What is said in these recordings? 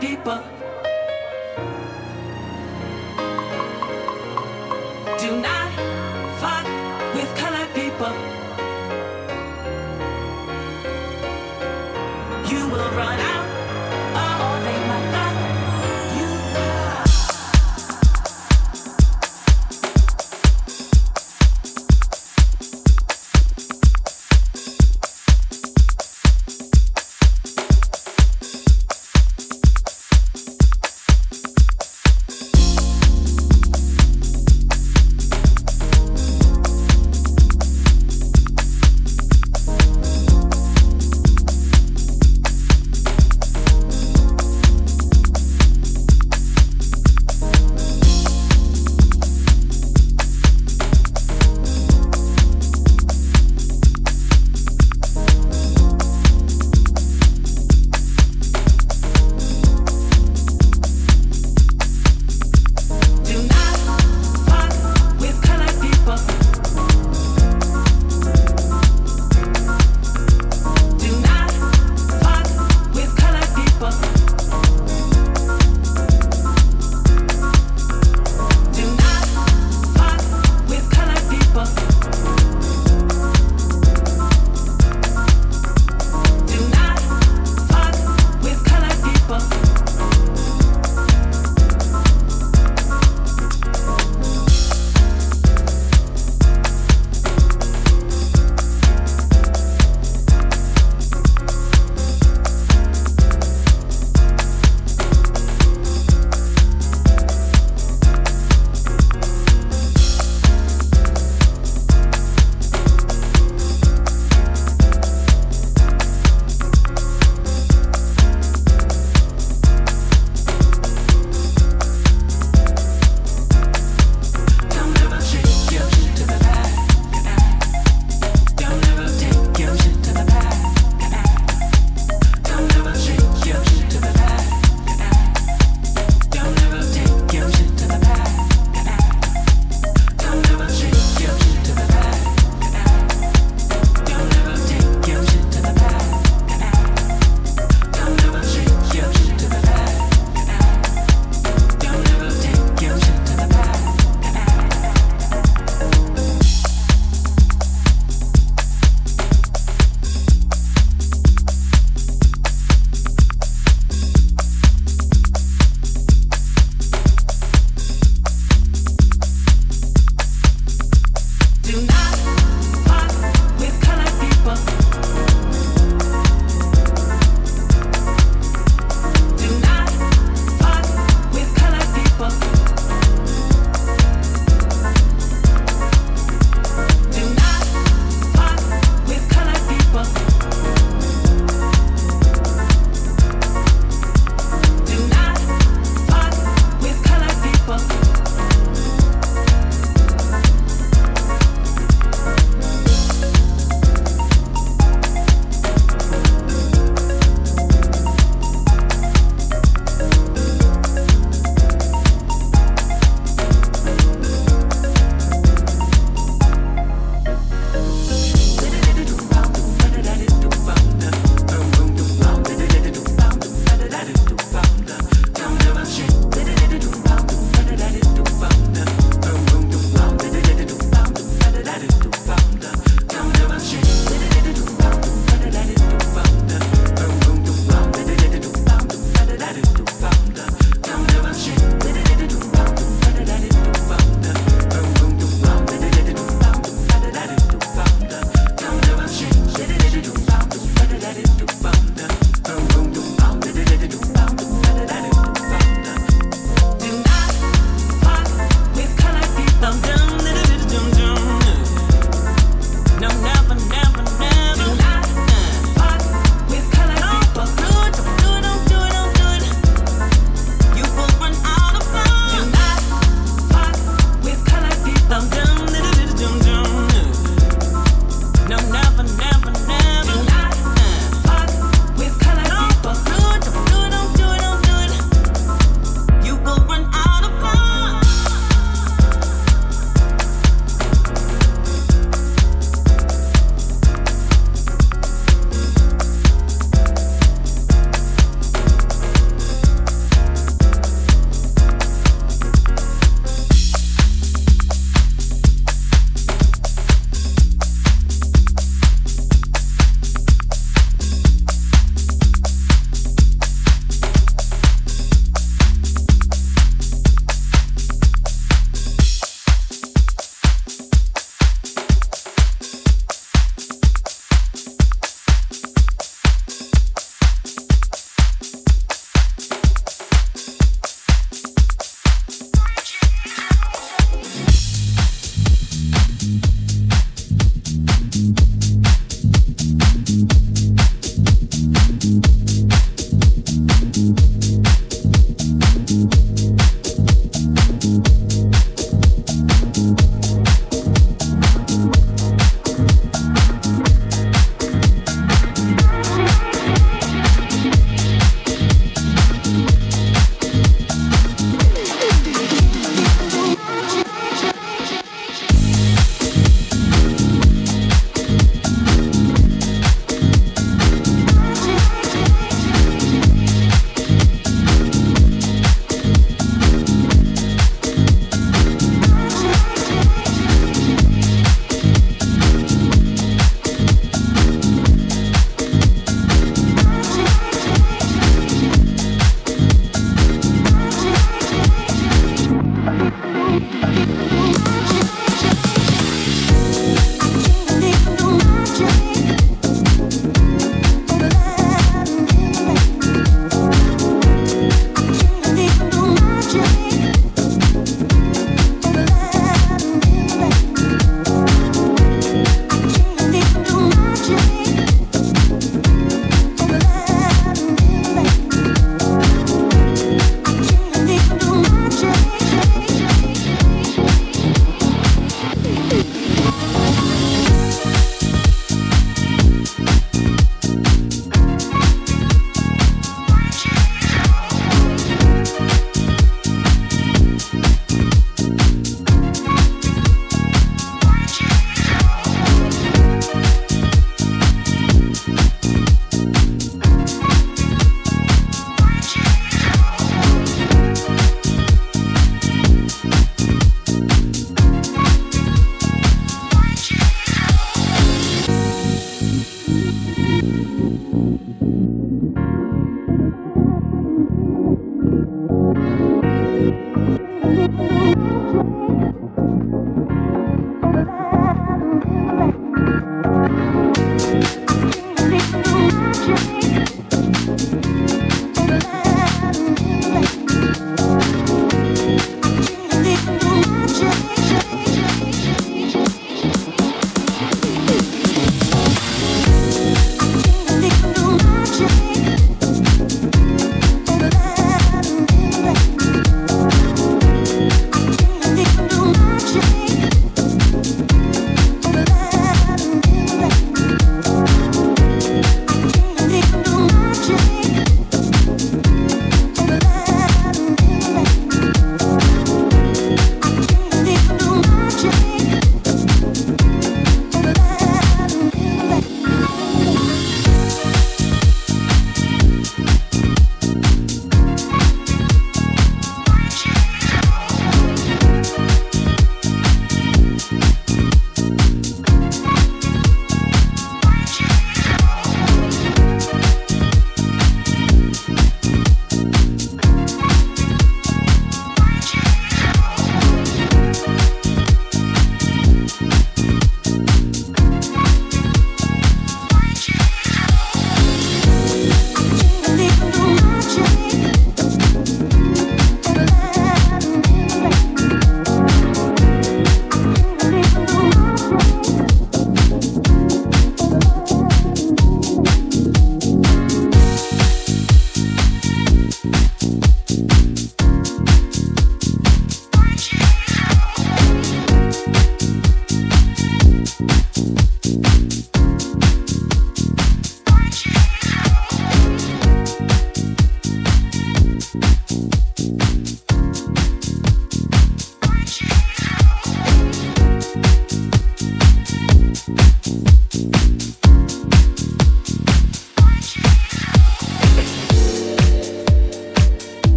people.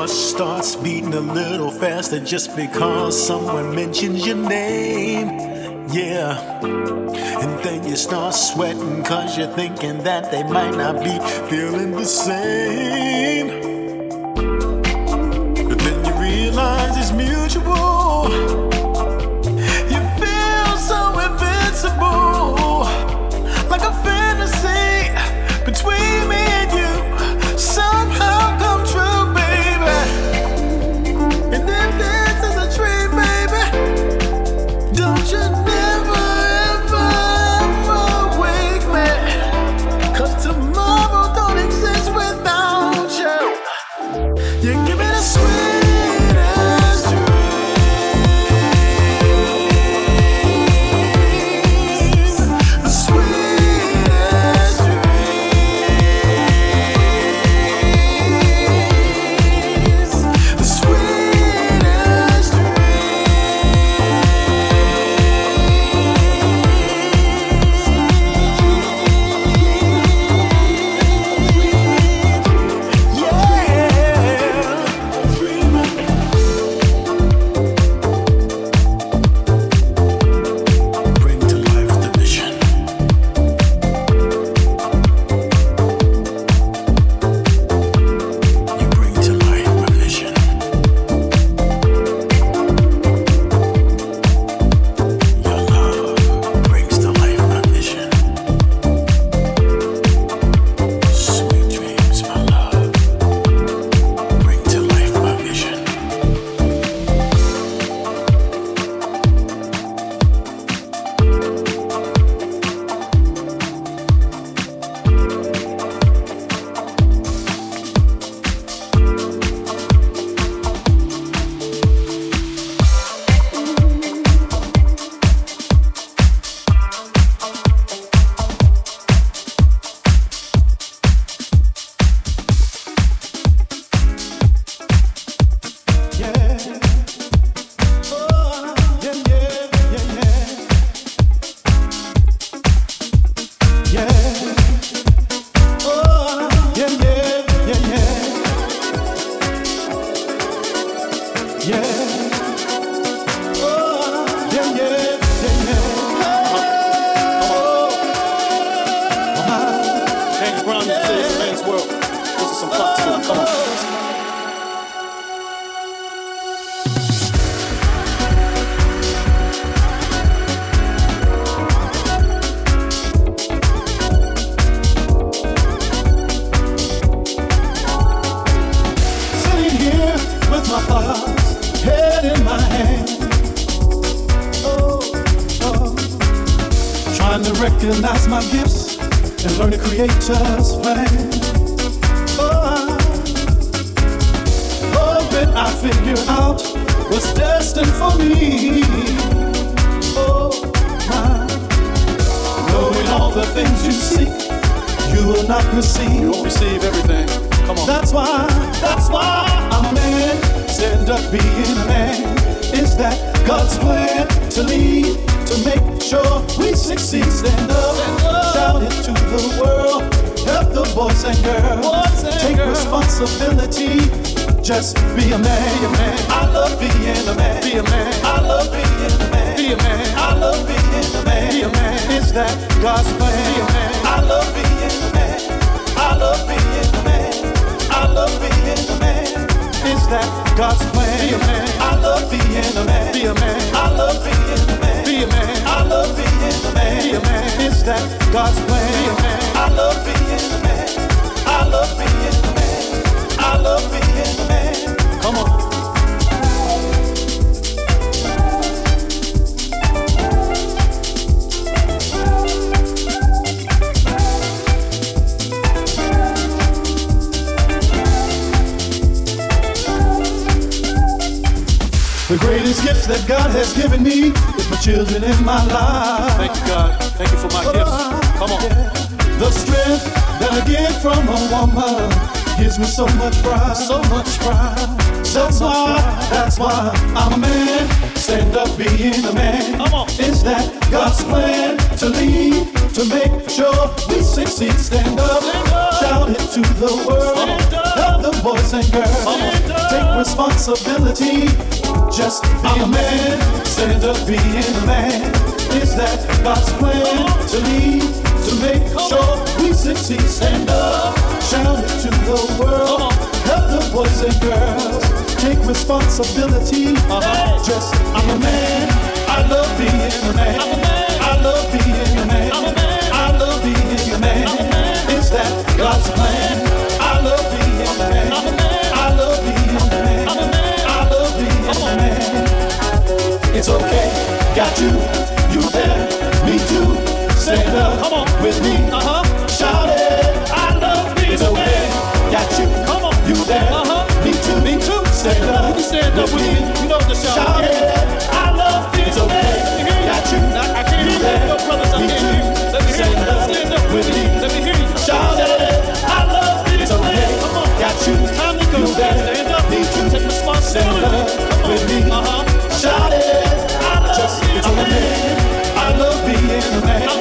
Heart starts beating a little faster just because someone mentions your name, yeah. And then you start sweating cause you're thinking that they might not be feeling the same. But then you realize it's mutual. You feel so invincible, like a fantasy between me responsibility. Just be a man, be a man. I love being a man, be a man. I love being a man, be a man. I love being a man, be a man. Is that God's plan? Be a man. I love being a man. I love being a man. I love being a man. Is that God's plan? Be a man. I love being a man. Be a man. I love being a man. Be a man. I love being a man. Be a man. Is that God's plan? Be a man. I love being a man. I love being that God has given me is my children in my life. Thank you, God. Thank you for my gifts. Come on. The strength that I get from a woman gives me so much pride, so much pride. That's why, that's why I'm a man. Stand up being a man. Come on. Is that God's plan to lead, to make sure we succeed? Stand up, shout it to the world. Stand up. Help the boys and girls. Stand up. Take responsibility. Just be a man. Stand up being a man. Is that God's plan to lead, to make sure we succeed? Stand up, shout it to the world. Help the boys and girls take responsibility. Uh-huh. Just I'm a man. I love being a man. I'm a man. I love being a man. I'm a man. I love being a man. I'm a man. Is that God's plan? I love being a man. I'm a man. I love being a man. I'm a man. I love being a man. It's okay. Got you. You there. Me too. Stand up. Come on. With me. Uh-huh. Shout it. I love being It's okay. Got you. Come on. You there. Uh-huh. Me too. Me too. Stand up. You can stand up with me. You know to shout. Shout it. I love being It's okay. man. Let me hear you. Got you. I can't hear you. there. Your brothers, I Me hear you. Let me hear you. Stand up. With me. Let me hear you. Shout it. I love being It's okay. Come on. Got you. It's time to go. There. Stand up. Me too. Take responsibility. Stand up Come on. with me. Uh-huh. Shout it. I love being it's okay. I love being a man.